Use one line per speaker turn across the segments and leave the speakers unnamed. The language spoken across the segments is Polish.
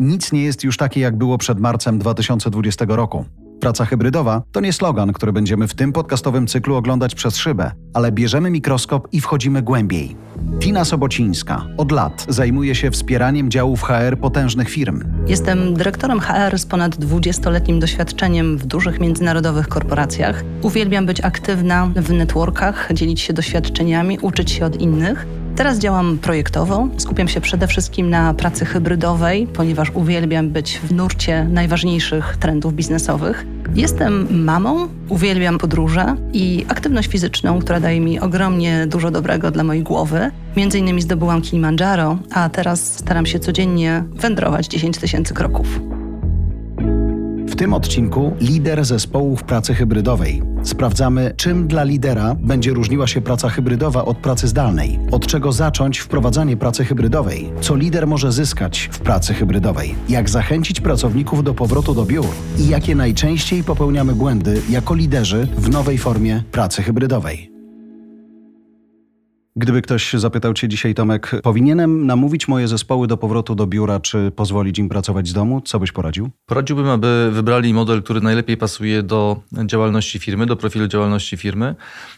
Nic nie jest już takie, jak było przed marcem 2020 roku. Praca hybrydowa to nie slogan, który będziemy w tym podcastowym cyklu oglądać przez szybę, ale bierzemy mikroskop i wchodzimy głębiej. Tina Sobocińska od lat zajmuje się wspieraniem działów HR potężnych firm.
Jestem dyrektorem HR z ponad 20-letnim doświadczeniem w dużych międzynarodowych korporacjach. Uwielbiam być aktywna w networkach, dzielić się doświadczeniami, uczyć się od innych. Teraz działam projektowo. Skupiam się przede wszystkim na pracy hybrydowej, ponieważ uwielbiam być w nurcie najważniejszych trendów biznesowych. Jestem mamą, uwielbiam podróże i aktywność fizyczną, która daje mi ogromnie dużo dobrego dla mojej głowy. Między innymi zdobyłam Kilimandżaro, a teraz staram się codziennie wędrować 10 tysięcy kroków.
W tym odcinku lider zespołów pracy hybrydowej. Sprawdzamy, czym dla lidera będzie różniła się praca hybrydowa od pracy zdalnej, od czego zacząć wprowadzanie pracy hybrydowej, co lider może zyskać w pracy hybrydowej, jak zachęcić pracowników do powrotu do biur i jakie najczęściej popełniamy błędy jako liderzy w nowej formie pracy hybrydowej. Gdyby ktoś zapytał Cię dzisiaj, Tomek, powinienem namówić moje zespoły do powrotu do biura, czy pozwolić im pracować z domu, co byś poradził?
Poradziłbym, aby wybrali model, który najlepiej pasuje do działalności firmy, do profilu działalności firmy.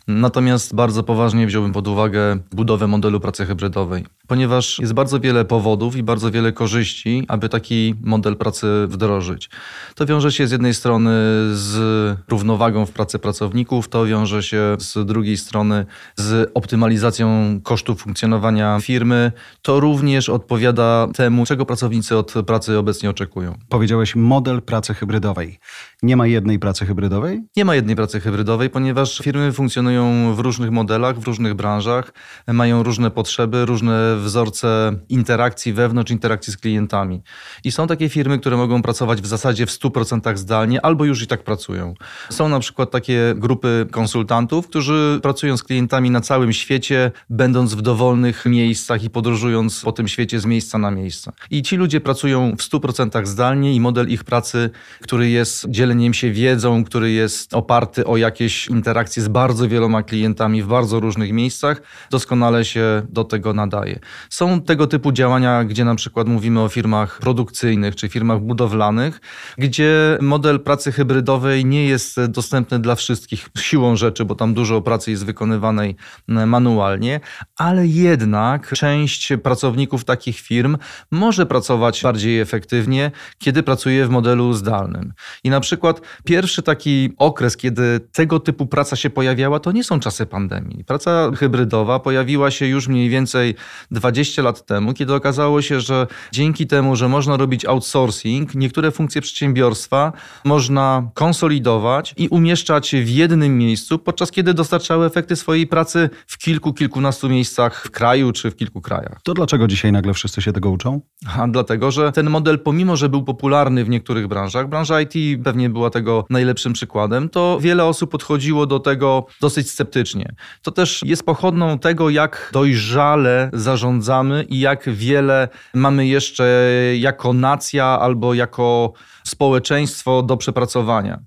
Natomiast bardzo poważnie wziąłbym pod uwagę budowę modelu pracy hybrydowej, ponieważ jest bardzo wiele powodów i bardzo wiele korzyści, aby taki model pracy wdrożyć. To wiąże się z jednej strony z równowagą w pracy pracowników, to wiąże się z drugiej strony z optymalizacją kosztów funkcjonowania firmy, to również odpowiada temu, czego pracownicy od pracy obecnie oczekują.
Powiedziałeś model pracy hybrydowej. Nie ma jednej pracy hybrydowej?
Nie ma jednej pracy hybrydowej, ponieważ firmy funkcjonują w różnych modelach, w różnych branżach, mają różne potrzeby, różne wzorce interakcji wewnątrz, interakcji z klientami. I są takie firmy, które mogą pracować w zasadzie w 100% zdalnie, albo już i tak pracują. Są na przykład takie grupy konsultantów, którzy pracują z klientami na całym świecie, będąc w dowolnych miejscach i podróżując po tym świecie z miejsca na miejsce. I ci ludzie pracują w 100% zdalnie i model ich pracy, który jest dzieleniem się wiedzą, który jest oparty o jakieś interakcje z bardzo wieloma klientami w bardzo różnych miejscach, doskonale się do tego nadaje. Są tego typu działania, gdzie na przykład mówimy o firmach produkcyjnych czy firmach budowlanych, gdzie model pracy hybrydowej nie jest dostępny dla wszystkich siłą rzeczy, bo tam dużo pracy jest wykonywanej manualnie ale jednak część pracowników takich firm może pracować bardziej efektywnie, kiedy pracuje w modelu zdalnym. I na przykład pierwszy taki okres, kiedy tego typu praca się pojawiała, to nie są czasy pandemii. Praca hybrydowa pojawiła się już mniej więcej 20 lat temu, kiedy okazało się, że dzięki temu, że można robić outsourcing, niektóre funkcje przedsiębiorstwa można konsolidować i umieszczać w jednym miejscu, podczas kiedy dostarczały efekty swojej pracy w kilku, kilku kilkunastu miejscach w kraju czy w kilku krajach.
To dlaczego dzisiaj nagle wszyscy się tego uczą?
A dlatego, że ten model, pomimo że był popularny w niektórych branżach, branża IT pewnie była tego najlepszym przykładem, to wiele osób podchodziło do tego dosyć sceptycznie. To też jest pochodną tego, jak dojrzale zarządzamy i jak wiele mamy jeszcze jako nacja albo jako społeczeństwo do przepracowania.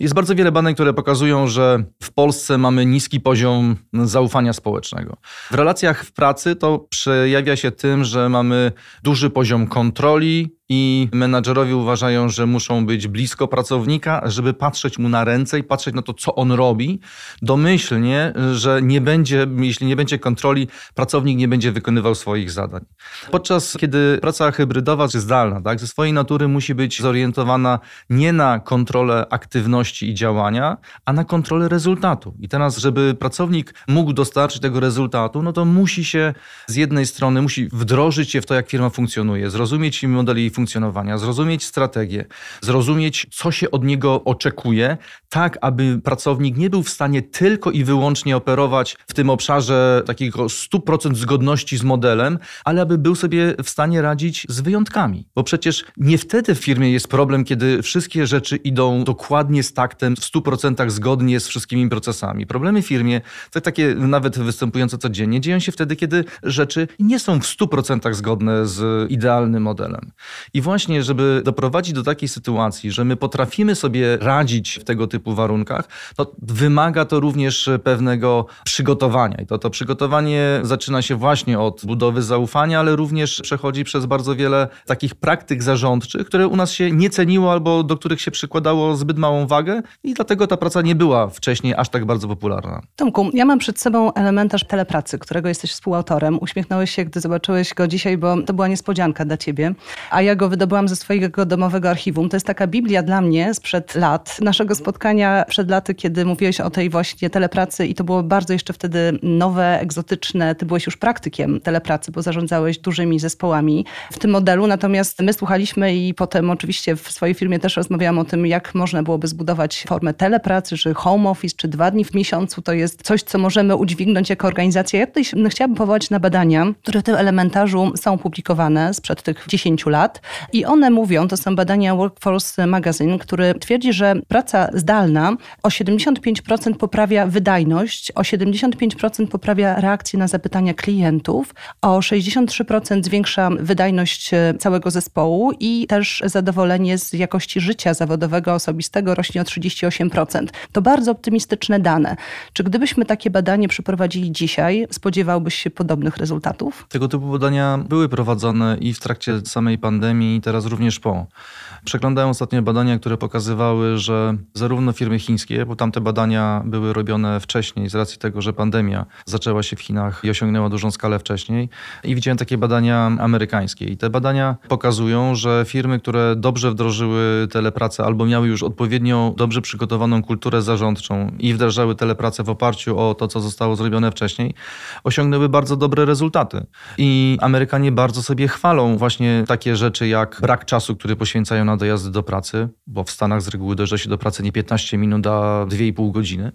Jest bardzo wiele badań, które pokazują, że w Polsce mamy niski poziom zaufania społecznego. W relacjach w pracy to przejawia się tym, że mamy duży poziom kontroli, i menadżerowie uważają, że muszą być blisko pracownika, żeby patrzeć mu na ręce i patrzeć na to, co on robi, domyślnie, że nie będzie, jeśli nie będzie kontroli, pracownik nie będzie wykonywał swoich zadań. Podczas kiedy praca hybrydowa czy zdalna, tak, ze swojej natury musi być zorientowana nie na kontrolę aktywności i działania, a na kontrolę rezultatu. I teraz, żeby pracownik mógł dostarczyć tego rezultatu, no to musi się z jednej strony, musi wdrożyć się w to, jak firma funkcjonuje, zrozumieć model jej funkcjonowania, funkcjonowania, zrozumieć strategię, zrozumieć, co się od niego oczekuje, tak aby pracownik nie był w stanie tylko i wyłącznie operować w tym obszarze takiego 100% zgodności z modelem, ale aby był sobie w stanie radzić z wyjątkami. Bo przecież nie wtedy w firmie jest problem, kiedy wszystkie rzeczy idą dokładnie z taktem, w 100% zgodnie z wszystkimi procesami. Problemy w firmie, to takie nawet występujące codziennie, dzieją się wtedy, kiedy rzeczy nie są w 100% zgodne z idealnym modelem. I właśnie, żeby doprowadzić do takiej sytuacji, że my potrafimy sobie radzić w tego typu warunkach, to wymaga to również pewnego przygotowania. I to, to przygotowanie zaczyna się właśnie od budowy zaufania, ale również przechodzi przez bardzo wiele takich praktyk zarządczych, które u nas się nie ceniło albo do których się przykładało zbyt małą wagę i dlatego ta praca nie była wcześniej aż tak bardzo popularna.
Tomku, ja mam przed sobą elementarz telepracy, którego jesteś współautorem. Uśmiechnąłeś się, gdy zobaczyłeś go dzisiaj, bo to była niespodzianka dla ciebie, a ja go wydobyłam ze swojego domowego archiwum. To jest taka Biblia dla mnie sprzed lat, naszego spotkania przed laty, kiedy mówiłeś o tej właśnie telepracy i to było bardzo jeszcze wtedy nowe, egzotyczne. Ty byłeś już praktykiem telepracy, bo zarządzałeś dużymi zespołami w tym modelu, natomiast my słuchaliśmy i potem oczywiście w swojej firmie też rozmawiałam o tym, jak można byłoby zbudować formę telepracy, czy home office, czy dwa dni w miesiącu. To jest coś, co możemy udźwignąć jako organizacja. Ja tutaj chciałabym powołać na badania, które w tym elementarzu są publikowane sprzed tych 10 lat i one mówią, to są badania Workforce Magazine, który twierdzi, że praca zdalna o 75% poprawia wydajność, o 75% poprawia reakcję na zapytania klientów, o 63% zwiększa wydajność całego zespołu i też zadowolenie z jakości życia zawodowego, osobistego rośnie o 38%. To bardzo optymistyczne dane. Czy gdybyśmy takie badanie przeprowadzili dzisiaj, spodziewałbyś się podobnych rezultatów?
Tego typu badania były prowadzone i w trakcie samej pandemii, i teraz również po. Przeglądałem ostatnio badania, które pokazywały, że zarówno firmy chińskie, bo tamte badania były robione wcześniej z racji tego, że pandemia zaczęła się w Chinach i osiągnęła dużą skalę wcześniej, i widziałem takie badania amerykańskie. I te badania pokazują, że firmy, które dobrze wdrożyły telepracę albo miały już odpowiednio dobrze przygotowaną kulturę zarządczą i wdrażały telepracę w oparciu o to, co zostało zrobione wcześniej, osiągnęły bardzo dobre rezultaty. I Amerykanie bardzo sobie chwalą właśnie takie rzeczy jak brak czasu, który poświęcają na dojazdy do pracy, bo w Stanach z reguły dojeżdża się do pracy nie 15 minut, a 2,5 godziny.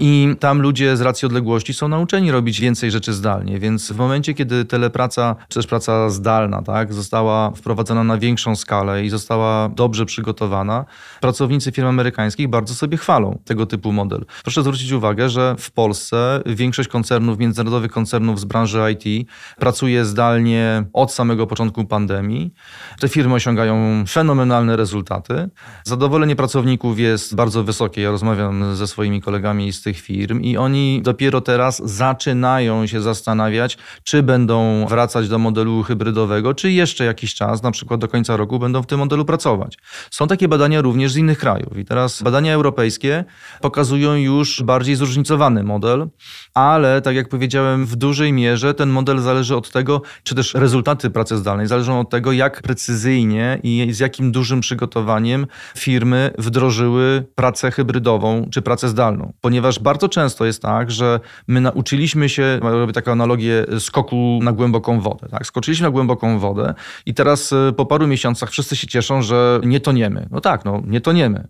I tam ludzie z racji odległości są nauczeni robić więcej rzeczy zdalnie, więc w momencie, kiedy telepraca, czy też praca zdalna, tak, została wprowadzona na większą skalę i została dobrze przygotowana, pracownicy firm amerykańskich bardzo sobie chwalą tego typu model. Proszę zwrócić uwagę, że w Polsce większość koncernów, międzynarodowych koncernów z branży IT pracuje zdalnie od samego początku pandemii. Te firmy osiągają fenomenalne rezultaty. Zadowolenie pracowników jest bardzo wysokie. Ja rozmawiam ze swoimi kolegami z tych firm i oni dopiero teraz zaczynają się zastanawiać, czy będą wracać do modelu hybrydowego, czy jeszcze jakiś czas, na przykład do końca roku, będą w tym modelu pracować. Są takie badania również z innych krajów. I teraz badania europejskie pokazują już bardziej zróżnicowany model, ale tak jak powiedziałem, w dużej mierze ten model zależy od tego, czy też rezultaty pracy zdalnej zależą od tego, jak precyzyjnie i z jakim dużym przygotowaniem firmy wdrożyły pracę hybrydową czy pracę zdalną. Ponieważ bardzo często jest tak, że my nauczyliśmy się, robię taką analogię skoku na głęboką wodę. Tak? Skoczyliśmy na głęboką wodę i teraz y, po paru miesiącach wszyscy się cieszą, że nie toniemy. No tak, no nie toniemy.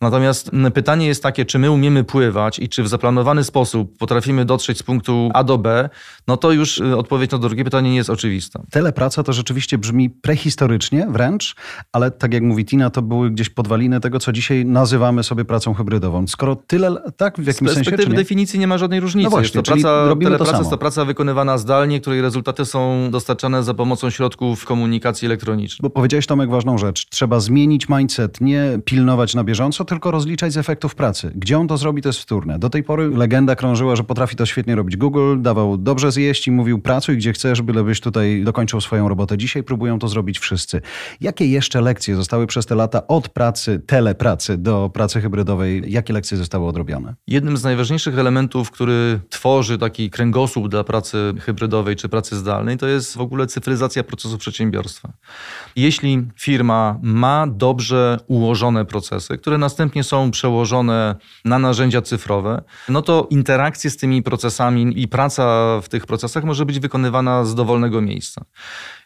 Natomiast pytanie jest takie, czy my umiemy pływać i czy w zaplanowany sposób potrafimy dotrzeć z punktu A do B, no to już y, odpowiedź na drugie pytanie nie jest oczywista.
Telepraca to rzeczywiście brzmi prehistorycznie wręcz, ale tak jak mówi Tina, to były gdzieś podwaliny tego, co dzisiaj nazywamy sobie pracą hybrydową. Skoro tyle, tak w jakimś
sensie,
Z perspektywy
definicji nie ma żadnej różnicy. No właśnie, to praca, telepraca to, to praca wykonywana zdalnie, której rezultaty są dostarczane za pomocą środków komunikacji elektronicznej.
Bo powiedziałeś Tomek ważną rzecz. Trzeba zmienić mindset, nie pilnować na bieżąco, tylko rozliczać z efektów pracy. Gdzie on to zrobi, to jest wtórne. Do tej pory legenda krążyła, że potrafi to świetnie robić Google, dawał dobrze zjeść i mówił pracuj gdzie chcesz, bylebyś tutaj dokończył swoją robotę. Dzisiaj próbują to zrobić wszyscy. Jakie jeszcze lekcje zostały przez te lata od pracy, telepracy do pracy hybrydowej, jakie lekcje zostały odrobione?
Jednym z najważniejszych elementów, który tworzy taki kręgosłup dla pracy hybrydowej czy pracy zdalnej, to jest w ogóle cyfryzacja procesu przedsiębiorstwa. Jeśli firma ma dobrze ułożone procesy, które następnie są przełożone na narzędzia cyfrowe, no to interakcje z tymi procesami i praca w tych procesach może być wykonywana z dowolnego miejsca.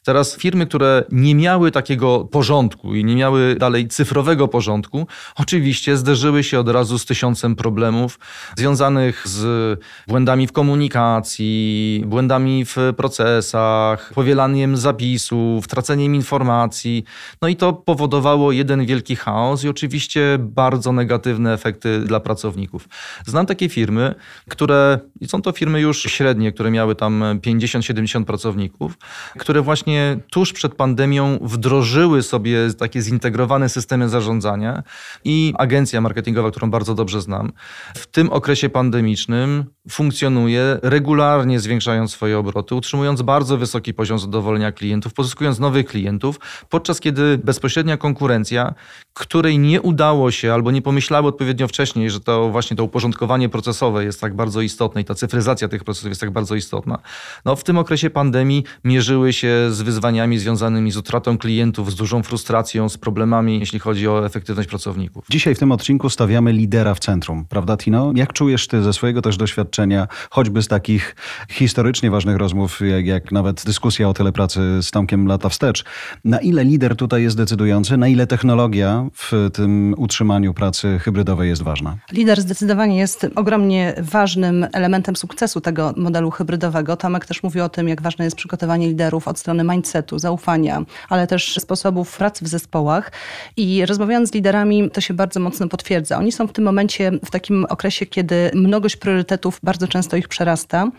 Teraz firmy, które nie miały takiego porządku i nie miały dalej cyfrowego porządku, oczywiście zderzyły się od razu z tysiącem problemów związanych z błędami w komunikacji, błędami w procesach, powielaniem zapisów, traceniem informacji. No i to powodowało jeden wielki chaos i oczywiście bardzo negatywne efekty dla pracowników. Znam takie firmy, które, i są to firmy już średnie, które miały tam 50-70 pracowników, które właśnie tuż przed pandemią wdrożyły sobie takie zintegrowane systemy zarządzania i agencja marketingowa, którą bardzo dobrze znam, w tym okresie pandemicznym funkcjonuje regularnie zwiększając swoje obroty, utrzymując bardzo wysoki poziom zadowolenia klientów, pozyskując nowych klientów, podczas kiedy bezpośrednia konkurencja, której nie udało się albo nie pomyślały odpowiednio wcześniej, że to właśnie to uporządkowanie procesowe jest tak bardzo istotne i ta cyfryzacja tych procesów jest tak bardzo istotna. No, w tym okresie pandemii mierzyły się z wyzwaniami związanymi z utratą klientów, z dużą frustracją, z problemami, jeśli chodzi o efektywność pracowników.
Dzisiaj w tym odcinku stawiamy lidera w centrum, prawda Tino? Jak czujesz ty ze swojego też doświadczenia, choćby z takich historycznie ważnych rozmów, jak, jak nawet dyskusja o telepracy z Tomkiem lata wstecz, na ile lider tutaj jest decydujący, na ile technologia w tym utrzymaniu pracy hybrydowej jest ważna?
Lider zdecydowanie jest ogromnie ważnym elementem sukcesu tego modelu hybrydowego. Tomek też mówi o tym, jak ważne jest przygotowanie liderów od strony mindsetu, zaufania, ale też sposobów pracy w zespołach. I rozmawiając z liderami, to się bardzo mocno potwierdza. Oni są w tym momencie w takim okresie, kiedy mnogość priorytetów bardzo często ich przerasta.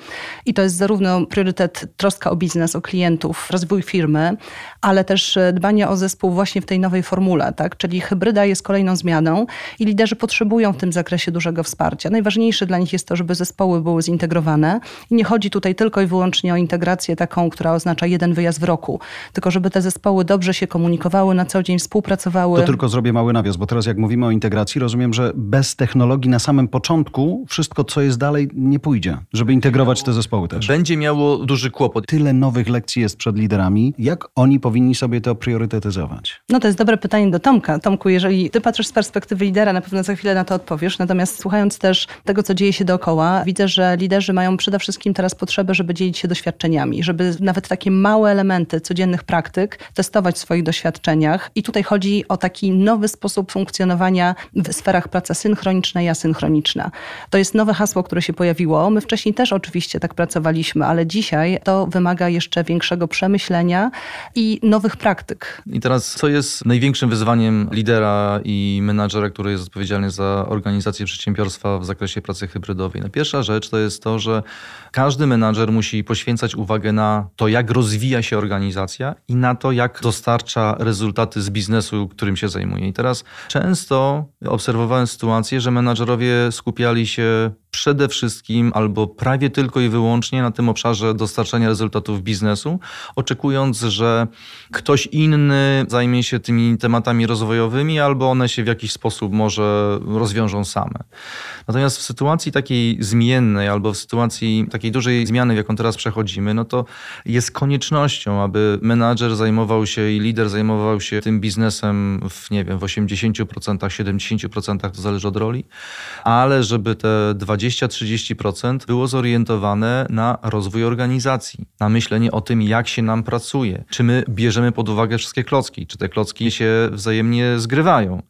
I to jest zarówno priorytet troska o biznes, o klientów, rozwój firmy, ale też dbanie o zespół właśnie w tej nowej formule, tak? Czyli hybryda jest kolejną zmianą i liderzy potrzebują w tym zakresie dużego wsparcia. Najważniejsze dla nich jest to, żeby zespoły były zintegrowane i nie chodzi tutaj tylko i wyłącznie o integrację taką, która oznacza jeden wyjazd w roku, tylko żeby te zespoły dobrze się komunikowały na co dzień, współpracowały.
To tylko zrobię mały nawias, bo teraz jak mówimy o integracji, rozumiem, że bez technologii na samym początku wszystko, co jest dalej, nie pójdzie, żeby integrować te zespoły też.
Będzie miało duży kłopot.
Tyle nowych lekcji jest przed liderami. Jak oni powinni sobie to priorytetyzować?
No to jest dobre pytanie do Tomka. Tomku, jeżeli ty patrzysz z perspektywy lidera, na pewno za chwilę na to odpowiesz. Natomiast słuchając też tego, co dzieje się dookoła, widzę, że liderzy mają przede wszystkim teraz potrzebę, żeby dzielić się doświadczeniami, żeby nawet takie małe elementy codziennych praktyk testować w swoich doświadczeniach. I tutaj chodzi o taki nowy sposób funkcjonowania w sferach praca synchroniczna i asynchroniczna. To jest nowe hasło, które się pojawiło. My wcześniej też oczywiście tak pracowaliśmy, ale dzisiaj to wymaga jeszcze większego przemyślenia i nowych praktyk.
I teraz, co jest największym wyzwaniem lidera i menadżera, który jest odpowiedzialny za organizację przedsiębiorstwa w zakresie pracy hybrydowej? No pierwsza rzecz to jest to, że każdy menadżer musi poświęcać uwagę na to, jak rozwija się organizacja i na to, jak dostarcza rezultaty z biznesu, którym się zajmuje. I teraz często obserwowałem sytuację, że menadżerowie skupiali się przede wszystkim albo prawie tylko i wyłącznie na tym obszarze dostarczania rezultatów biznesu, oczekując, że ktoś inny zajmie się tymi tematami rozwojowymi, albo one się w jakiś sposób może rozwiążą same. Natomiast w sytuacji takiej zmiennej, albo w sytuacji takiej dużej zmiany, w jaką teraz przechodzimy, no to jest koniecznością, aby menadżer zajmował się i lider zajmował się tym biznesem w, nie wiem, w 80%, 70%, to zależy od roli, ale żeby te 20-30% było zorientowane na rozwój organizacji, na myślenie o tym, jak się nam pracuje, czy my bierzemy pod uwagę wszystkie klocki, czy te klocki się wzajemnie zgrywają.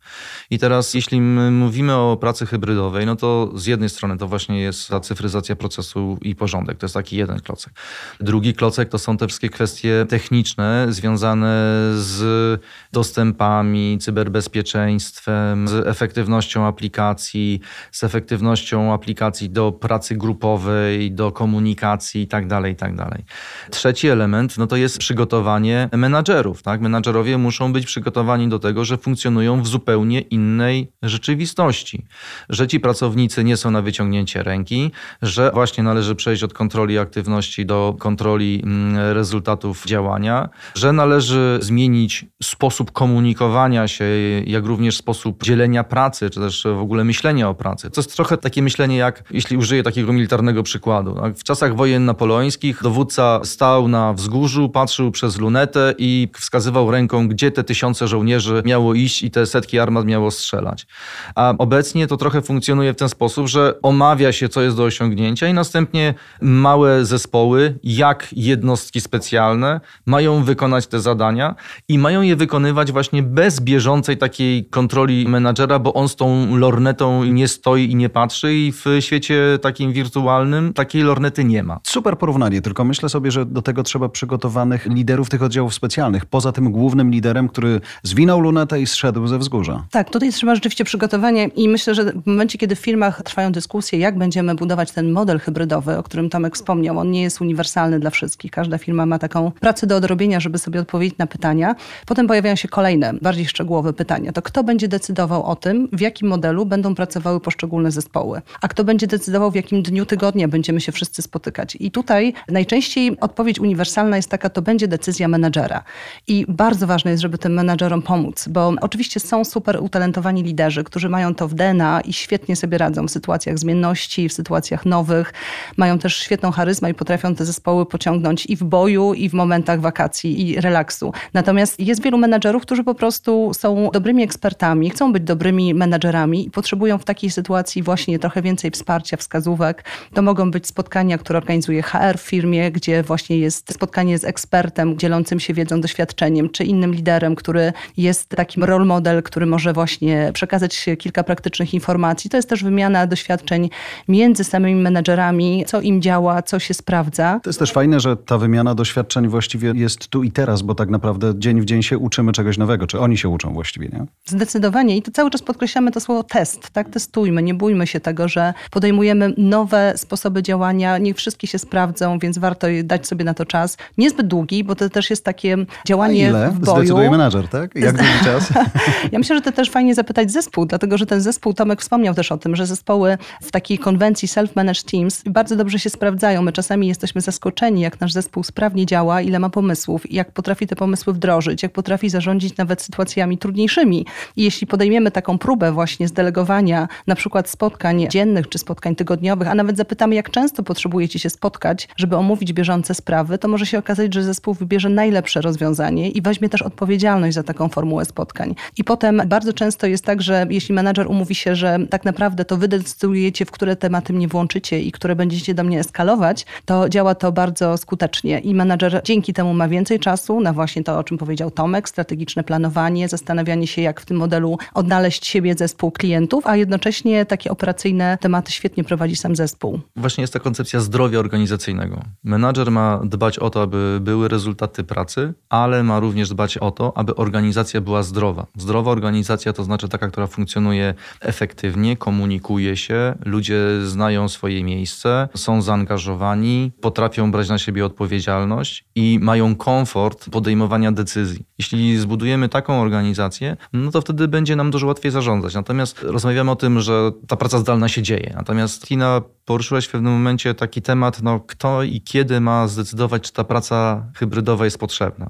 I teraz, jeśli mówimy o pracy hybrydowej, no to z jednej strony to właśnie jest ta cyfryzacja procesu i porządek. To jest taki jeden klocek. Drugi klocek to są te wszystkie kwestie techniczne związane z dostępami, cyberbezpieczeństwem, z efektywnością aplikacji, z efektywnością aplikacji do pracy grupowej, do komunikacji itd., tak itd. Tak Trzeci element no to jest przygotowanie menadżerów. Tak? Menadżerowie muszą być przygotowani do tego, że funkcjonują w zupełnie innej rzeczywistości. Że ci pracownicy nie są na wyciągnięcie ręki, że właśnie należy przejść od kontroli aktywności do kontroli mm, rezultatów działania, że należy zmienić sposób komunikowania się, jak również sposób dzielenia pracy, czy też w ogóle myślenia o pracy. To jest trochę takie myślenie jak, jeśli użyję takiego militarnego przykładu. Tak? W czasach wojen napoleońskich dowódca stał na wzgórzu, patrzył przez lunetę i wskazywał ręką, gdzie te tysiące żołnierzy miało iść i te setki armat miało strzelać. A obecnie to trochę funkcjonuje w ten sposób, że omawia się, co jest do osiągnięcia i następnie małe zespoły, jak jednostki specjalne, mają wykonać te zadania i mają je wykonywać właśnie bez bieżącej takiej kontroli menadżera, bo on z tą lornetą nie stoi i nie patrzy i w świecie takim wirtualnym takiej lornety nie ma.
Super porównanie, tylko myślę sobie, że do tego trzeba przygotowanych liderów tych oddziałów specjalnych, poza tym głównym liderem, który zwinął lunetę i zszedł ze wzgórza.
Tak, tutaj trzeba rzeczywiście przygotowanie i myślę, że w momencie, kiedy w firmach trwają dyskusje, jak będziemy budować ten model hybrydowy, o którym Tomek wspomniał, on nie jest uniwersalny dla wszystkich. Każda firma ma taką pracę do odrobienia, żeby sobie odpowiedzieć na pytania. Potem pojawiają się kolejne, bardziej szczegółowe pytania. To kto będzie decydował o tym, w jakim modelu będą pracowały poszczególne zespoły? A kto będzie decydował, w jakim dniu tygodnia będziemy się wszyscy spotykać? I tutaj najczęściej odpowiedź uniwersalna jest taka, to będzie decyzja menadżera. I bardzo ważne jest, żeby tym menadżerom pomóc, bo oczywiście są super utalentowani liderzy, którzy mają to w DNA i świetnie sobie radzą w sytuacjach zmienności, w sytuacjach nowych. Mają też świetną charyzmę i potrafią te zespoły pociągnąć i w boju, i w momentach wakacji, i relaksu. Natomiast jest wielu menadżerów, którzy po prostu są dobrymi ekspertami, chcą być dobrymi menadżerami i potrzebują w takiej sytuacji właśnie trochę więcej wsparcia, wskazówek. To mogą być spotkania, które organizuje HR w firmie, gdzie właśnie jest spotkanie z ekspertem dzielącym się wiedzą, doświadczeniem, czy innym liderem, który jest takim role model, który może właśnie przekazać kilka praktycznych informacji. To jest też wymiana doświadczeń między samymi menedżerami, co im działa, co się sprawdza.
To jest też fajne, że ta wymiana doświadczeń właściwie jest tu i teraz, bo tak naprawdę dzień w dzień się uczymy czegoś nowego, czy oni się uczą właściwie, nie?
Zdecydowanie i to cały czas podkreślamy to słowo test, tak? Testujmy, nie bójmy się tego, że podejmujemy nowe sposoby działania, nie wszystkie się sprawdzą, więc warto dać sobie na to czas. Niezbyt długi, bo to też jest takie działanie
A ile?
w boju.
Zdecyduje menadżer, tak? Jak długi czas?
Ja myślę, że to też fajnie zapytać zespół, dlatego że ten zespół, Tomek wspomniał też o tym, że zespoły w takiej konwencji self-managed teams bardzo dobrze się sprawdzają. My czasami jesteśmy zaskoczeni, jak nasz zespół sprawnie działa, ile ma pomysłów, jak potrafi te pomysły wdrożyć, jak potrafi zarządzić nawet sytuacjami trudniejszymi. I jeśli podejmiemy taką próbę właśnie zdelegowania na przykład spotkań dziennych czy spotkań tygodniowych, a nawet zapytamy, jak często potrzebujecie się spotkać, żeby omówić bieżące sprawy, to może się okazać, że zespół wybierze najlepsze rozwiązanie i weźmie też odpowiedzialność za taką formułę spotkań. I potem bardzo często jest tak, że jeśli menadżer umówi się, że tak naprawdę to wy decydujecie, w które tematy mnie włączycie i które będziecie do mnie eskalować, to działa to bardzo skutecznie. I menadżer dzięki temu ma więcej czasu na właśnie to, o czym powiedział Tomek, strategiczne planowanie, zastanawianie się, jak w tym modelu odnaleźć siebie, zespół klientów, a jednocześnie takie operacyjne tematy świetnie prowadzi sam zespół.
Właśnie jest ta koncepcja zdrowia organizacyjnego. Menadżer ma dbać o to, aby były rezultaty pracy, ale ma również dbać o to, aby organizacja była zdrowa. Zdrowa organizacja to znaczy taka, która funkcjonuje efektywnie, komunikuje się, ludzie znają swoje miejsce, są zaangażowani, potrafią brać na siebie odpowiedzialność i mają komfort podejmowania decyzji. Jeśli zbudujemy taką organizację, no to wtedy będzie nam dużo łatwiej zarządzać. Natomiast rozmawiamy o tym, że ta praca zdalna się dzieje. Natomiast Tina poruszyłeś w pewnym momencie taki temat, no kto i kiedy ma zdecydować, czy ta praca hybrydowa jest potrzebna.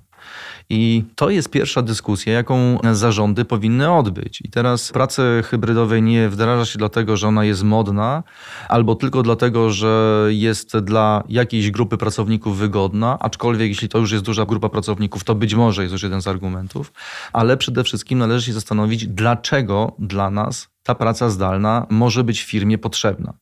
I to jest pierwsza dyskusja, jaką zarządy powinny odbyć. I teraz pracy hybrydowej nie wdraża się dlatego, że ona jest modna, albo tylko dlatego, że jest dla jakiejś grupy pracowników wygodna, aczkolwiek jeśli to już jest duża grupa pracowników, to być może jest już jeden z argumentów, ale przede wszystkim należy się zastanowić, dlaczego dla nas ta praca zdalna może być firmie potrzebna.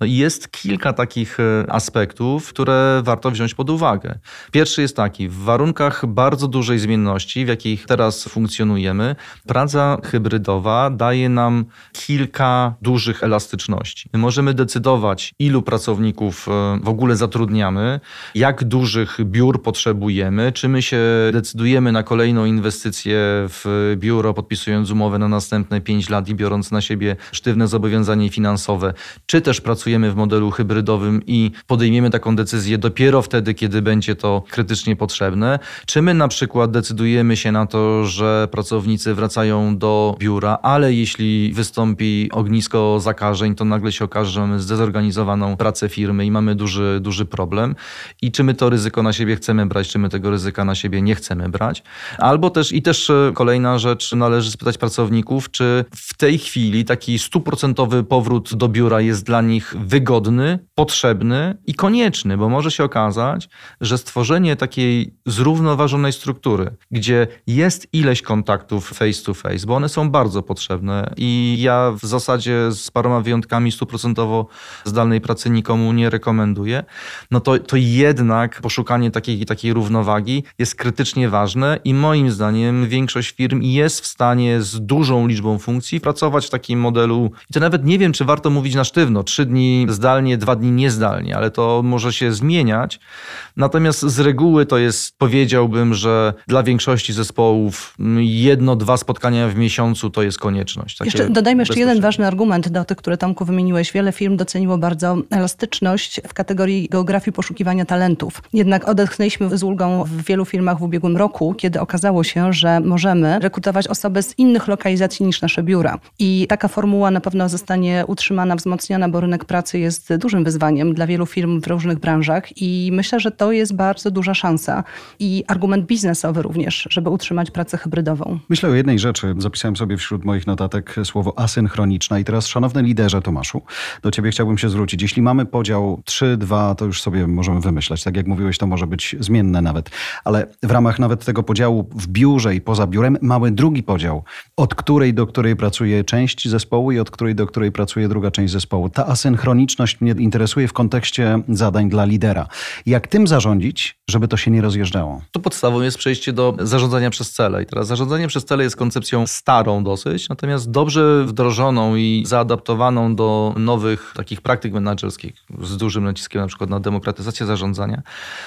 No i jest kilka takich e, aspektów, które warto wziąć pod uwagę. Pierwszy jest taki, w warunkach bardzo dużej zmienności, w jakich teraz funkcjonujemy, praca hybrydowa daje nam kilka dużych elastyczności. My możemy decydować, ilu pracowników e, w ogóle zatrudniamy, jak dużych biur potrzebujemy, czy my się decydujemy na kolejną inwestycję w biuro, podpisując umowę na następne 5 lat i biorąc na siebie sztywne zobowiązanie finansowe, czy też pracujemy w modelu hybrydowym i podejmiemy taką decyzję dopiero wtedy, kiedy będzie to krytycznie potrzebne. Czy my na przykład decydujemy się na to, że pracownicy wracają do biura, ale jeśli wystąpi ognisko zakażeń, to nagle się okaże, że mamy zdezorganizowaną pracę firmy i mamy duży, duży problem. I czy my to ryzyko na siebie chcemy brać, czy my tego ryzyka na siebie nie chcemy brać. Albo też, i też e, kolejna rzecz, należy spytać pracowników, czy w tej chwili taki stuprocentowy powrót do biura jest dla nich wygodny, potrzebny i konieczny, bo może się okazać, że stworzenie takiej zrównoważonej struktury, gdzie jest ileś kontaktów face to face, bo one są bardzo potrzebne i ja w zasadzie z paroma wyjątkami stuprocentowo zdalnej pracy nikomu nie rekomenduję, no to, to jednak poszukanie takiej, takiej równowagi jest krytycznie ważne i moim zdaniem większość firm jest w stanie z dużą liczbą funkcji pracować w takim modelu. I to nawet nie wiem, czy warto mówić na sztywno, trzy dni zdalnie, dwa dni niezdalnie, ale to może się zmieniać. Natomiast z reguły to jest, powiedziałbym, że dla większości zespołów jedno, dwa spotkania w miesiącu to jest konieczność.
Jeszcze, dodajmy jeszcze jeden ważny argument do tych, które Tomku wymieniłeś. Wiele firm doceniło bardzo elastyczność w kategorii geografii poszukiwania talentów. Jednak odetchnęliśmy z ulgą w wielu firmach w ubiegłym roku, kiedy okazało się, że możemy rekrutować osoby z innych lokalizacji niż nasze biura. I taka formuła na pewno zostanie utrzymana, wzmocniona, bo rynek pracy jest dużym wyzwaniem dla wielu firm w różnych branżach i myślę, że to jest bardzo duża szansa i argument biznesowy również, żeby utrzymać pracę hybrydową.
Myślę o jednej rzeczy. Zapisałem sobie wśród moich notatek słowo asynchroniczna i teraz szanowny liderze Tomaszu, do ciebie chciałbym się zwrócić. Jeśli mamy podział 3-2, to już sobie możemy wymyślać. Tak jak mówiłeś, to może być zmienne nawet. Ale w ramach nawet tego podziału w biurze i poza biurem mamy drugi podział, od której do której pracuje część zespołu i od której do której pracuje druga część zespołu. Ta asynchroniczność mnie interesuje w kontekście zadań dla lidera. Jak tym zarządzić, żeby to się nie rozjeżdżało?
To podstawą jest przejście do zarządzania przez cele. I teraz zarządzanie przez cele jest koncepcją starą dosyć, natomiast dobrze wdrożoną i zaadaptowaną do nowych takich praktyk menedżerskich z dużym naciskiem na przykład na demokratyzację zarządzania,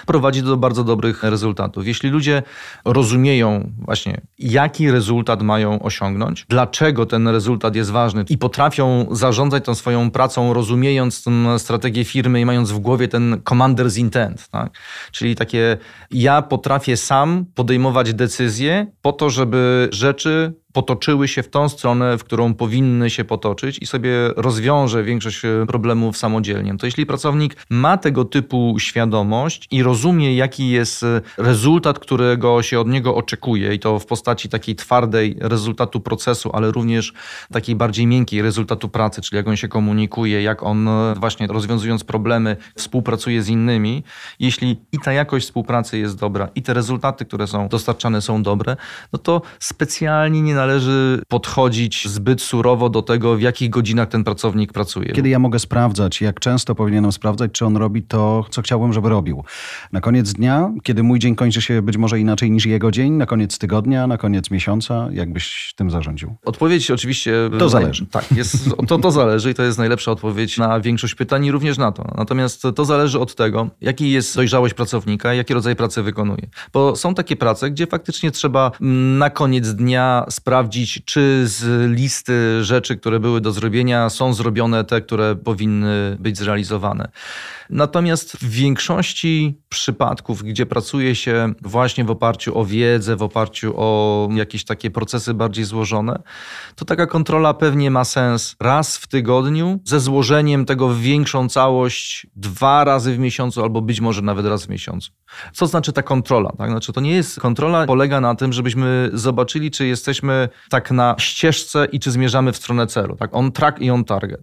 prowadzi do bardzo dobrych rezultatów. Jeśli ludzie rozumieją właśnie, jaki rezultat mają osiągnąć, dlaczego ten rezultat jest ważny i potrafią zarządzać tą swoją pracą, rozumiejąc tę strategię firmy i mając w głowie ten commander's intent, tak? czyli takie ja potrafię sam podejmować decyzje po to, żeby rzeczy potoczyły się w tą stronę, w którą powinny się potoczyć i sobie rozwiąże większość e, problemów samodzielnie. To jeśli pracownik ma tego typu świadomość i rozumie, jaki jest e, rezultat, którego się od niego oczekuje, i to w postaci takiej twardej rezultatu procesu, ale również takiej bardziej miękkiej rezultatu pracy, czyli jak on się komunikuje, jak on e, właśnie rozwiązując problemy współpracuje z innymi, jeśli i ta jakość współpracy jest dobra, i te rezultaty, które są dostarczane są dobre, no to specjalnie nie należy podchodzić zbyt surowo do tego, w jakich godzinach ten pracownik pracuje.
Kiedy ja mogę sprawdzać, jak często powinienem sprawdzać, czy on robi to, co chciałbym, żeby robił. Na koniec dnia, kiedy mój dzień kończy się być może inaczej niż jego dzień, na koniec tygodnia, na koniec miesiąca, jakbyś tym zarządził?
Odpowiedź oczywiście...
To zależy.
Tak, jest, to, to zależy i to jest najlepsza odpowiedź na większość pytań i również na to. Natomiast to zależy od tego, jaki jest dojrzałość pracownika, jaki rodzaj pracy wykonuje. Bo są takie prace, gdzie faktycznie trzeba na koniec dnia sprawdzić, sprawdzić, czy z listy rzeczy, które były do zrobienia, są zrobione te, które powinny być zrealizowane. Natomiast w większości przypadków, gdzie pracuje się właśnie w oparciu o wiedzę, w oparciu o jakieś takie procesy bardziej złożone, to taka kontrola pewnie ma sens raz w tygodniu, ze złożeniem tego w większą całość dwa razy w miesiącu, albo być może nawet raz w miesiącu. Co znaczy ta kontrola? Tak? Znaczy, to nie jest kontrola, polega na tym, żebyśmy zobaczyli, czy jesteśmy tak na ścieżce i czy zmierzamy w stronę celu. Tak? On track i on target.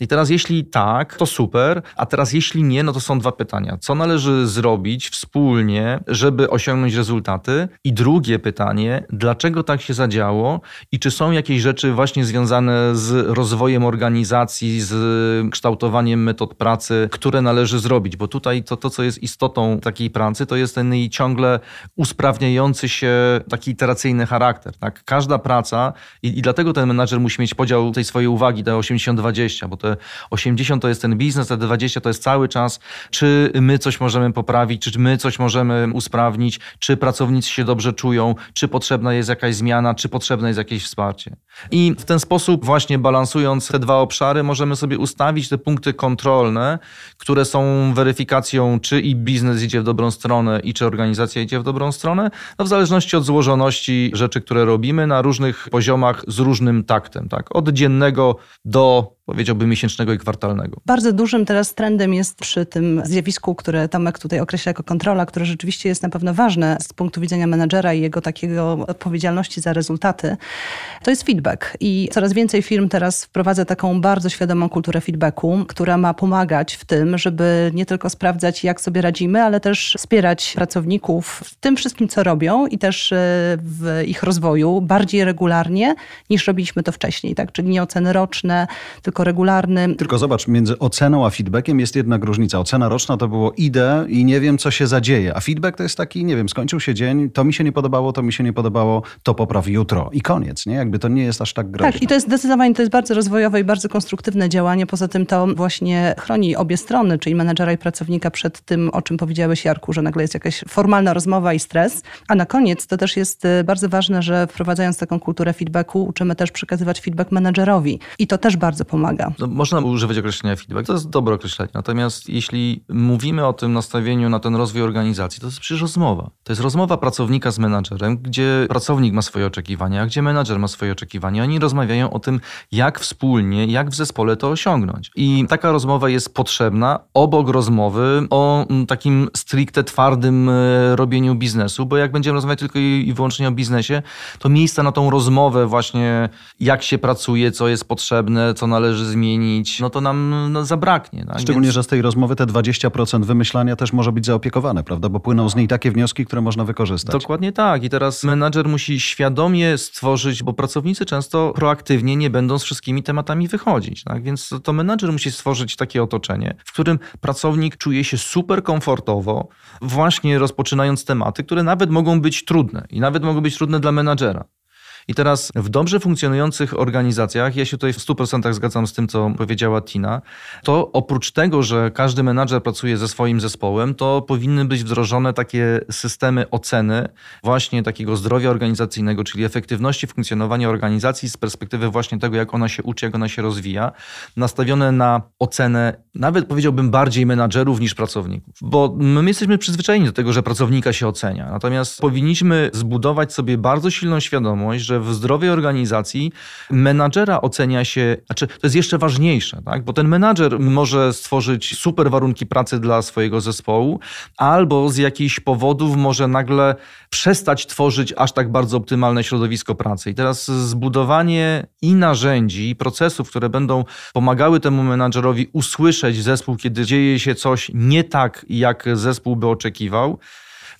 I teraz, jeśli tak, to super, a teraz, jeśli nie, no to są dwa pytania. Co należy zrobić wspólnie, żeby osiągnąć rezultaty? I drugie pytanie, dlaczego tak się zadziało i czy są jakieś rzeczy właśnie związane z rozwojem organizacji, z kształtowaniem metod pracy, które należy zrobić? Bo tutaj to, to co jest istotą takiej pracy, to jest ten jej ciągle usprawniający się taki iteracyjny charakter. Tak? Każda praca i, i dlatego ten menadżer musi mieć podział tej swojej uwagi, te 80-20, bo te 80 to jest ten biznes, a te 20 to jest cały czas, czy my coś możemy poprawić, czy my coś możemy usprawnić, czy pracownicy się dobrze czują, czy potrzebna jest jakaś zmiana, czy potrzebne jest jakieś wsparcie. I w ten sposób, właśnie balansując te dwa obszary, możemy sobie ustawić te punkty kontrolne, które są weryfikacją, czy i biznes idzie w dobrą stronę, i czy organizacja idzie w dobrą stronę, no w zależności od złożoności rzeczy, które robimy na różnych poziomach z różnym taktem, tak? Od dziennego do powiedziałbym miesięcznego i kwartalnego.
Bardzo dużym teraz trendem jest przy tym zjawisku, które Tomek tutaj określa jako kontrola, które rzeczywiście jest na pewno ważne z punktu widzenia menedżera i jego takiego odpowiedzialności za rezultaty, to jest feedback. I coraz więcej firm teraz wprowadza taką bardzo świadomą kulturę feedbacku, która ma pomagać w tym, żeby nie tylko sprawdzać, jak sobie radzimy, ale też wspierać pracowników w tym wszystkim, co robią i też e, w ich rozwoju bardziej regularnie niż robiliśmy to wcześniej. Tak? Czyli nie oceny roczne, tylko tylko regularny.
Tylko zobacz, między oceną a feedbackiem jest jednak różnica. Ocena roczna to było idę i nie wiem, co się zadzieje, a feedback to jest taki, nie wiem, skończył się dzień, to mi się nie podobało, to mi się nie podobało, to popraw jutro i koniec, nie? Jakby to nie jest aż tak groźne.
Tak, i to jest zdecydowanie, to jest bardzo rozwojowe i bardzo konstruktywne działanie. Poza tym to właśnie chroni obie strony, czyli menedżera i pracownika przed tym, o czym powiedziałeś Jarku, że nagle jest jakaś formalna rozmowa i stres. A na koniec to też jest y, bardzo ważne, że wprowadzając taką kulturę feedbacku, uczymy też przekazywać feedback menedżerowi. I to też bardzo pomaga.
No, można używać określenia feedback, to jest dobre określenie. Natomiast jeśli mówimy o tym nastawieniu na ten rozwój organizacji, to jest przecież rozmowa. To jest rozmowa pracownika z menadżerem, gdzie pracownik ma swoje oczekiwania, gdzie menadżer ma swoje oczekiwania. Oni rozmawiają o tym, jak wspólnie, jak w zespole to osiągnąć. I taka rozmowa jest potrzebna obok rozmowy o mm, takim stricte twardym e, robieniu biznesu, bo jak będziemy rozmawiać tylko i wyłącznie o biznesie, to miejsca na tą rozmowę właśnie, jak się pracuje, co jest potrzebne, co należy zmienić, no to nam no, zabraknie. Tak?
Szczególnie,
Więc-
że z tej rozmowy te 20% wymyślania też może być zaopiekowane, prawda? Bo płyną z niej takie wnioski, które można wykorzystać.
Dokładnie tak. I teraz menadżer musi świadomie stworzyć, bo pracownicy często proaktywnie nie będą z wszystkimi tematami wychodzić. Tak? Więc to menadżer musi stworzyć takie otoczenie, w którym pracownik czuje się super komfortowo, właśnie rozpoczynając tematy, które nawet mogą być trudne i nawet mogą być trudne dla menadżera. I teraz w dobrze funkcjonujących organizacjach, ja się tutaj w 100% zgadzam z tym, co powiedziała Tina, to oprócz tego, że każdy menadżer pracuje ze swoim zespołem, to powinny być wdrożone takie systemy oceny właśnie takiego zdrowia organizacyjnego, czyli efektywności funkcjonowania organizacji z perspektywy właśnie tego, jak ona się uczy, jak ona się rozwija, nastawione na ocenę nawet powiedziałbym bardziej menadżerów niż pracowników. Bo my jesteśmy przyzwyczajeni do tego, że pracownika się ocenia. Natomiast powinniśmy zbudować sobie bardzo silną świadomość, że w zdrowej organizacji menadżera ocenia się, znaczy to jest jeszcze ważniejsze, tak? bo ten menadżer może stworzyć super warunki pracy dla swojego zespołu, albo z jakichś powodów może nagle przestać tworzyć aż tak bardzo optymalne środowisko pracy. I teraz zbudowanie i narzędzi, i procesów, które będą pomagały temu menadżerowi usłyszeć zespół, kiedy dzieje się coś nie tak, jak zespół by oczekiwał,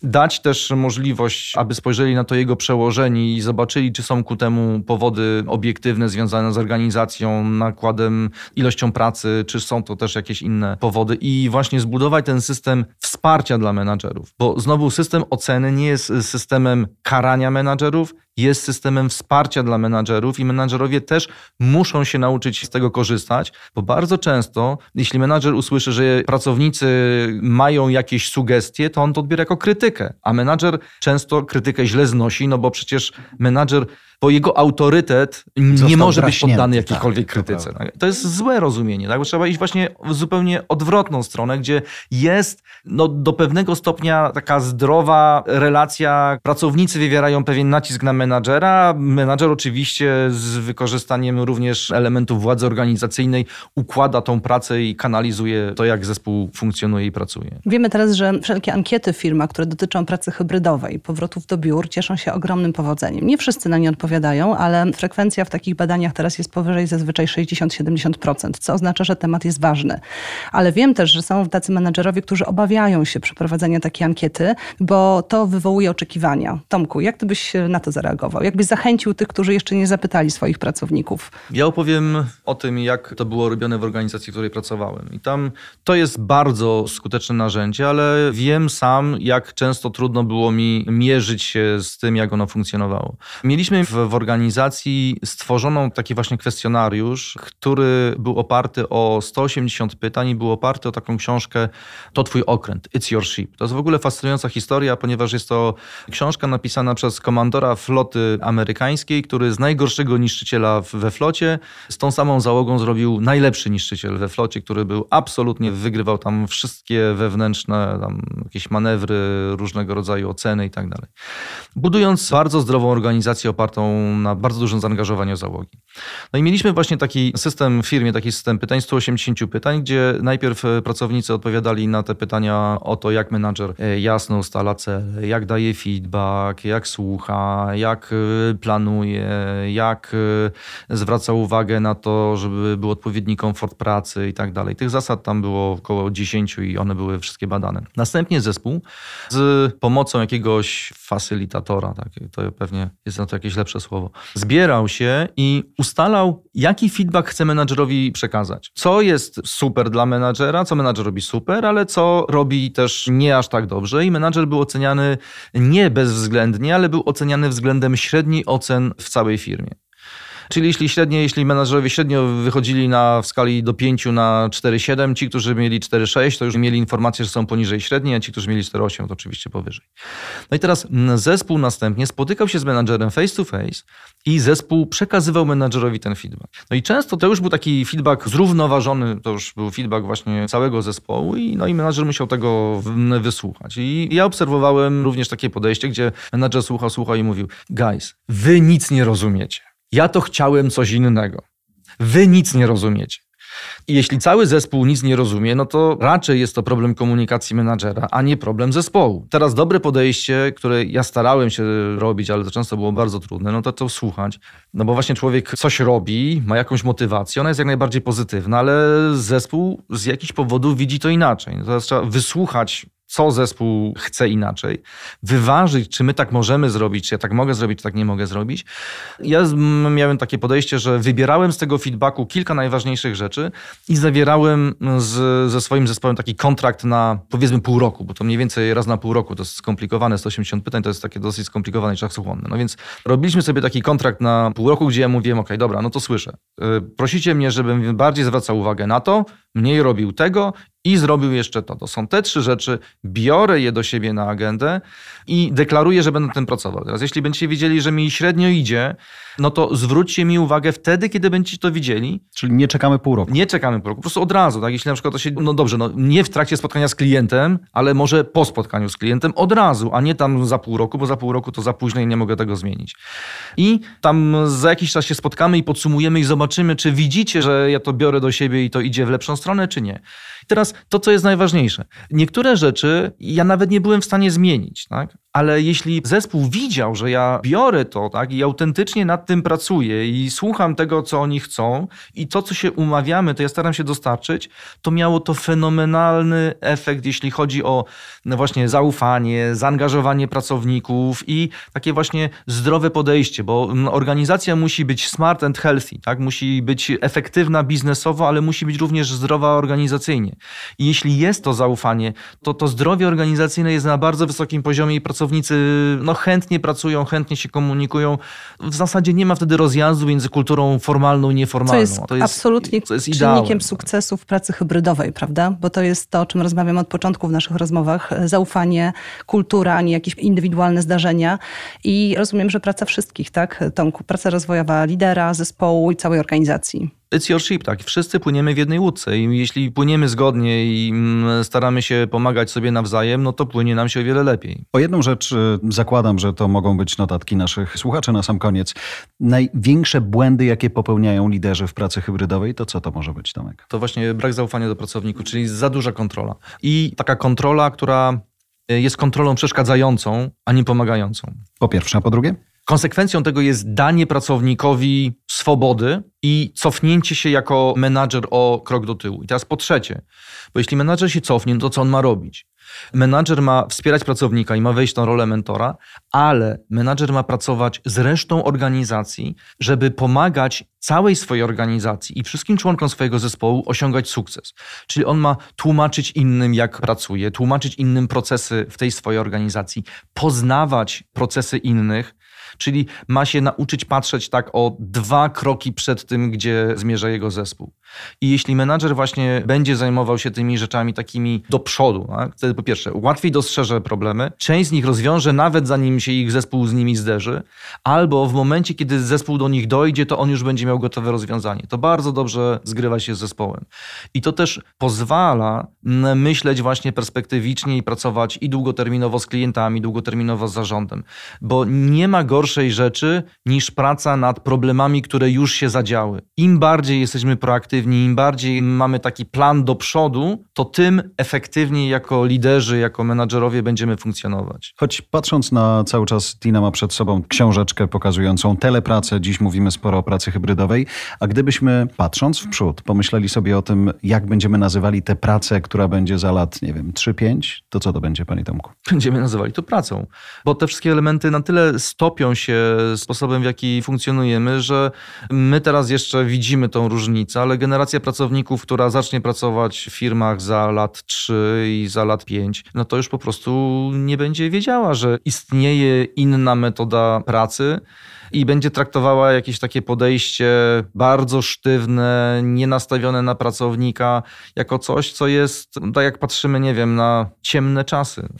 dać też możliwość, aby spojrzeli na to jego przełożeni i zobaczyli, czy są ku temu powody obiektywne związane z organizacją, nakładem, ilością pracy, czy są to też jakieś inne powody i właśnie zbudować ten system wsparcia dla menadżerów. Bo znowu system oceny nie jest systemem karania menadżerów, jest systemem wsparcia dla menadżerów i menadżerowie też muszą się nauczyć z tego korzystać, bo bardzo często, jeśli menadżer usłyszy, że pracownicy mają jakieś sugestie, to on to odbiera jako krytykę, a menadżer często krytykę źle znosi, no bo przecież menadżer bo jego autorytet nie
Został
może być poddany
tak,
jakiejkolwiek
to
krytyce.
prawda.
To jest złe rozumienie, tak? bo trzeba iść właśnie w zupełnie odwrotną stronę, gdzie jest no, do pewnego stopnia taka zdrowa relacja. Pracownicy wywierają pewien nacisk na menadżera, menadżer oczywiście z wykorzystaniem również elementów władzy organizacyjnej układa tą pracę i kanalizuje to, jak zespół funkcjonuje i pracuje.
Wiemy teraz, że wszelkie ankiety w firmach, które dotyczą pracy hybrydowej, powrotów do biur, cieszą się ogromnym powodzeniem. Nie wszyscy na nie odpowiadają, ale frekwencja w takich badaniach teraz jest powyżej zazwyczaj 60-70%, co oznacza, że temat jest ważny. Ale wiem też, że są tacy menedżerowie, którzy obawiają się przeprowadzenia takiej ankiety, bo to wywołuje oczekiwania. Tomku, jak ty byś na to zareagował? Jak byś zachęcił tych, którzy jeszcze nie zapytali swoich pracowników?
Ja opowiem o tym, jak to było robione w organizacji, w której pracowałem. I tam to jest bardzo skuteczne narzędzie, ale wiem sam, jak często trudno było mi mierzyć się z tym, jak ono funkcjonowało. Mieliśmy w, w organizacji stworzoną taki właśnie kwestionariusz, który był oparty o 180 pytań i był oparty o taką książkę To twój okręt, It's Your Ship. To jest w ogóle fascynująca historia, ponieważ jest to książka napisana przez komandora floty amerykańskiej, który z najgorszego niszczyciela we flocie z tą samą załogą zrobił najlepszy niszczyciel we flocie, który był absolutnie, wygrywał tam wszystkie wewnętrzne tam jakieś manewry, różnego rodzaju oceny i tak dalej. Budując bardzo zdrową organizację opartą na bardzo dużym zaangażowaniu załogi. No i mieliśmy właśnie taki system w firmie, taki system pytań, 180 pytań, gdzie najpierw e, pracownicy odpowiadali na te pytania o to, jak menadżer e, jasno ustala cele, jak daje feedback, jak słucha, jak e, planuje, jak zwraca uwagę na to, żeby był odpowiedni komfort pracy i tak dalej. Tych zasad tam było około 10 i one były wszystkie badane. Następnie zespół z pomocą jakiegoś facylitatora, tak, to pewnie jest na to jakieś lepsze słowo, zbierał się i ustalał, jaki feedback chce menadżerowi przekazać. Co jest super dla menadżera, co menadżer robi super, ale co robi też nie aż tak dobrze. I menadżer był oceniany nie bezwzględnie, ale był oceniany względem średniej ocen w całej firmie. Czyli jeśli średnio, jeśli menadżerowie średnio wychodzili na, w skali do 5 na 4,7, ci, którzy mieli 4,6, to już mieli informację, że są poniżej średniej, a ci, którzy mieli 4,8, to oczywiście powyżej. No i teraz zespół następnie spotykał się z menadżerem face to face i zespół przekazywał menadżerowi ten feedback. No i często to już był taki feedback zrównoważony, to już był feedback właśnie całego zespołu i, no i menadżer musiał tego wysłuchać. I ja obserwowałem również takie podejście, gdzie menadżer słuchał, słuchał i mówił, guys, wy nic nie rozumiecie. Ja to chciałem coś innego. Wy nic nie rozumiecie. I jeśli cały zespół nic nie rozumie, no to raczej jest to problem komunikacji menadżera, a nie problem zespołu. Teraz dobre podejście, które ja starałem się robić, ale to często było bardzo trudne, no to to słuchać. No bo właśnie człowiek coś robi, ma jakąś motywację, ona jest jak najbardziej pozytywna, ale zespół z jakichś powodów widzi to inaczej. No to trzeba wysłuchać co zespół chce inaczej, wyważyć, czy my tak możemy zrobić, czy ja tak mogę zrobić, czy tak nie mogę zrobić. Ja miałem takie podejście, że wybierałem z tego feedbacku kilka najważniejszych rzeczy i zawierałem z, ze swoim zespołem taki kontrakt na powiedzmy pół roku, bo to mniej więcej raz na pół roku, to jest skomplikowane, 180 pytań, to jest takie dosyć skomplikowane i czasochłonne. No więc robiliśmy sobie taki kontrakt na pół roku, gdzie ja mówiłem, ok, dobra, no to słyszę. Y, prosicie mnie, żebym bardziej zwracał uwagę na to, mniej robił tego i zrobił jeszcze to. To są te trzy rzeczy, biorę je do siebie na agendę i deklaruję, że będę nad tym pracował. Teraz, jeśli będziecie widzieli, że mi średnio idzie, no to zwróćcie mi uwagę wtedy, kiedy będziecie to widzieli.
Czyli nie czekamy pół roku.
Nie czekamy pół roku, po prostu od razu. Tak? Jeśli na przykład to się, no dobrze, no nie w trakcie spotkania z klientem, ale może po spotkaniu z klientem od razu, a nie tam za pół roku, bo za pół roku to za późno i nie mogę tego zmienić. I tam za jakiś czas się spotkamy i podsumujemy i zobaczymy, czy widzicie, że ja to biorę do siebie i to idzie w lepszą stronę, czy nie. I teraz to, co jest najważniejsze. Niektóre rzeczy ja nawet nie byłem w stanie zmienić, tak? ale jeśli zespół widział, że ja biorę to tak, i autentycznie nad tym pracuję i słucham tego, co oni chcą i to, co się umawiamy, to ja staram się dostarczyć, to miało to fenomenalny efekt, jeśli chodzi o no właśnie zaufanie, zaangażowanie pracowników i takie właśnie zdrowe podejście, bo organizacja musi być smart and healthy, tak? musi być efektywna biznesowo, ale musi być również zdrowa organizacyjnie. I jeśli jest to zaufanie, to to zdrowie organizacyjne jest na bardzo wysokim poziomie i pracownicy no, chętnie pracują, chętnie się komunikują. W zasadzie nie ma wtedy rozjazdu między kulturą formalną i nieformalną.
Co jest, to jest absolutnie to jest czynnikiem sukcesu w pracy hybrydowej, prawda? Bo to jest to, o czym rozmawiam od początku w naszych rozmowach. Zaufanie, kultura, a nie jakieś indywidualne zdarzenia. I rozumiem, że praca wszystkich, tak? Tomku, praca rozwojowa lidera, zespołu i całej organizacji.
It's your ship, tak. Wszyscy płyniemy w jednej łódce i jeśli płyniemy zgodnie i mm, staramy się pomagać sobie nawzajem, no to płynie nam się o wiele lepiej.
O jedną rzecz y, zakładam, że to mogą być notatki naszych słuchaczy na sam koniec. Największe błędy, jakie popełniają liderzy w pracy hybrydowej, to co to może być, Tomek?
To właśnie brak zaufania do pracowników, czyli za duża kontrola. I taka kontrola, która y, jest kontrolą przeszkadzającą, a nie pomagającą.
Po pierwsze, a po drugie?
Konsekwencją tego jest danie pracownikowi swobody i cofnięcie się jako menadżer o krok do tyłu. I teraz po trzecie, bo jeśli menadżer się cofnie, no to co on ma robić? Menadżer ma wspierać pracownika i ma wejść tą rolę mentora, ale menadżer ma pracować z resztą organizacji, żeby pomagać całej swojej organizacji i wszystkim członkom swojego zespołu osiągać sukces. Czyli on ma tłumaczyć innym, jak pracuje, tłumaczyć innym procesy w tej swojej organizacji, poznawać procesy innych, czyli ma się nauczyć patrzeć tak o dwa kroki przed tym, gdzie zmierza jego zespół. I jeśli menadżer właśnie będzie zajmował się tymi rzeczami takimi do przodu, tak? wtedy po pierwsze łatwiej dostrzeże problemy, część z nich rozwiąże nawet zanim się ich zespół z nimi zderzy, albo w momencie, kiedy zespół do nich dojdzie, to on już będzie miał gotowe rozwiązanie. To bardzo dobrze zgrywa się z zespołem. I to też pozwala myśleć właśnie perspektywicznie i pracować i długoterminowo z klientami, długoterminowo z zarządem, bo nie ma gorszej rzeczy niż praca nad problemami, które już się zadziały. Im bardziej jesteśmy proaktywni, efektywni, im bardziej mamy taki plan do przodu, to tym efektywniej jako liderzy, jako menadżerowie będziemy funkcjonować.
Choć patrząc na cały czas, Tina ma przed sobą książeczkę pokazującą telepracę, dziś mówimy sporo o pracy hybrydowej, a gdybyśmy patrząc w przód, pomyśleli sobie o tym, jak będziemy nazywali tę pracę, która będzie za lat, nie wiem, 3-5, to co to będzie, panie Tomku?
Będziemy nazywali to pracą, bo te wszystkie elementy na tyle stopią się sposobem, w jaki funkcjonujemy, że my teraz jeszcze widzimy tą różnicę, ale generacja pracowników, która zacznie pracować w firmach za lat 3 i za lat 5, no to już po prostu nie będzie wiedziała, że istnieje inna metoda pracy i będzie traktowała jakieś takie podejście bardzo sztywne, nienastawione na pracownika, jako coś, co jest, tak jak patrzymy, nie wiem, na ciemne czasy.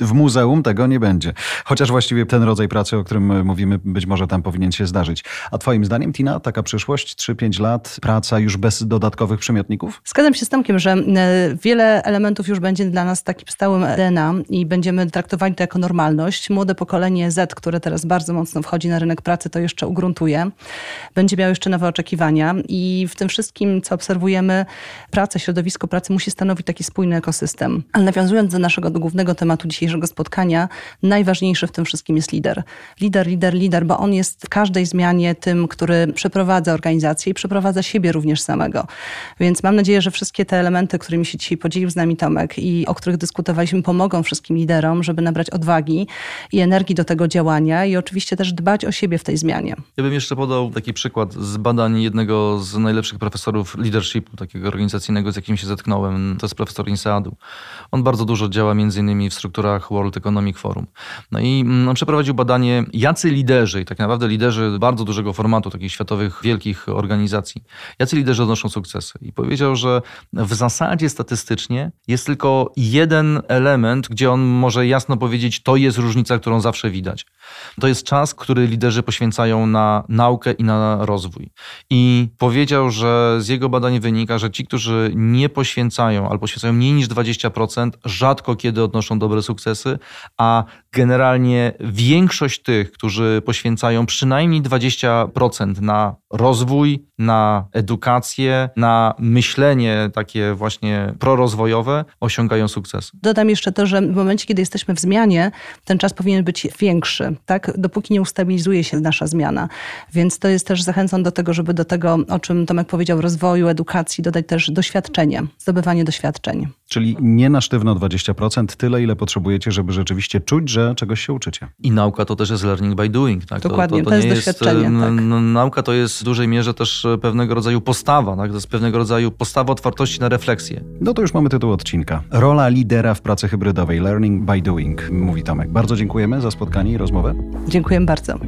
W muzeum tego nie będzie. Chociaż właściwie ten rodzaj pracy, o którym mówimy, być może tam powinien się zdarzyć. A Twoim zdaniem, Tina, taka przyszłość, 3-5 lat, praca już bez dodatkowych przymiotników?
Zgadzam się z Tomkiem, że e, wiele elementów już będzie dla nas takim stałym DNA i będziemy traktowali to jako normalność. Młode pokolenie Z, które teraz bardzo mocno wchodzi na rynek pracy, to jeszcze ugruntuje. Będzie miało jeszcze nowe oczekiwania i w tym wszystkim, co obserwujemy, praca, środowisko pracy musi stanowić taki spójny ekosystem. Ale nawiązując do naszego do głównego tematu dzisiejszego spotkania, najważniejszy w tym wszystkim jest lider. Lider, lider, lider, bo on jest w każdej zmianie tym, który przeprowadza organizację i przeprowadza siebie również samego. Więc mam nadzieję, że wszystkie te elementy, którymi się dzisiaj podzielił z nami Tomek i o których dyskutowaliśmy, pomogą wszystkim liderom, żeby nabrać odwagi i energii do tego działania i oczywiście też dbać o siebie w tej zmianie.
Ja bym jeszcze podał taki przykład z badań jednego z najlepszych profesorów leadershipu, takiego organizacyjnego, z jakim się zetknąłem. To jest profesor INSEAD-u. On bardzo dużo działa między innymi w strukturach World Economic Forum. No i mm, on przeprowadził badanie, jacy liderzy, i tak naprawdę liderzy bardzo dużego formatu, takich światowych, wielkich organizacji, jacy liderzy odnoszą sukcesy. I powiedział, że w zasadzie statystycznie jest tylko jeden element, gdzie on może jasno powiedzieć, to jest różnica, którą zawsze widać. To jest czas, który liderzy poświęcają na naukę i na rozwój. I powiedział, że z jego badań wynika, że ci, którzy nie poświęcają albo poświęcają mniej niż 20%, rzadko kiedy odnoszą dobre sukcesy, a generalnie większość tych, którzy poświęcają przynajmniej 20% na rozwój, na edukację, na myślenie takie właśnie prorozwojowe, osiągają sukces.
Dodam jeszcze to, że w momencie, kiedy jesteśmy w zmianie, ten czas powinien być większy, tak? dopóki nie ustabilizuje się nasza zmiana. Więc to jest też zachęcam do tego, żeby do tego, o czym Tomek powiedział, rozwoju, edukacji, dodać też doświadczenie, zdobywanie doświadczeń.
Czyli nie na sztywno 20%, tyle ile potrzebujecie, żeby rzeczywiście czuć, że czegoś się uczycie.
I nauka to też jest learning by doing. Tak?
Dokładnie,
to,
to, to, to jest doświadczenie. Jest, tak.
Nauka to jest w dużej mierze też pewnego rodzaju postawa, tak? to jest pewnego rodzaju postawa otwartości na refleksję.
No to już mamy tytuł odcinka. Rola lidera w pracy hybrydowej, learning by doing, mówi Tomek. Bardzo dziękujemy za spotkanie i rozmowę.
Dziękuję bardzo.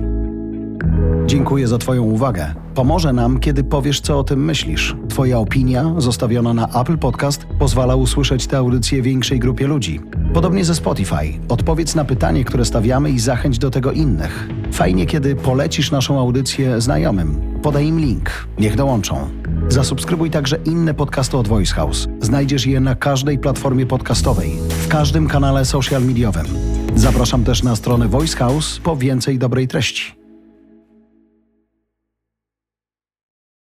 Dziękuję za Twoją uwagę. Pomoże nam, kiedy powiesz, co o tym myślisz. Twoja opinia, zostawiona na Apple Podcast, pozwala usłyszeć tę audycję większej grupie ludzi. Podobnie ze Spotify. Odpowiedz na pytanie, które stawiamy i zachęć do tego innych. Fajnie, kiedy polecisz naszą audycję znajomym. Podaj im link. Niech dołączą. Zasubskrybuj także inne podcasty od Voice House. Znajdziesz je na każdej platformie podcastowej, w każdym kanale social mediowym. Zapraszam też na stronę Voice House po więcej dobrej treści.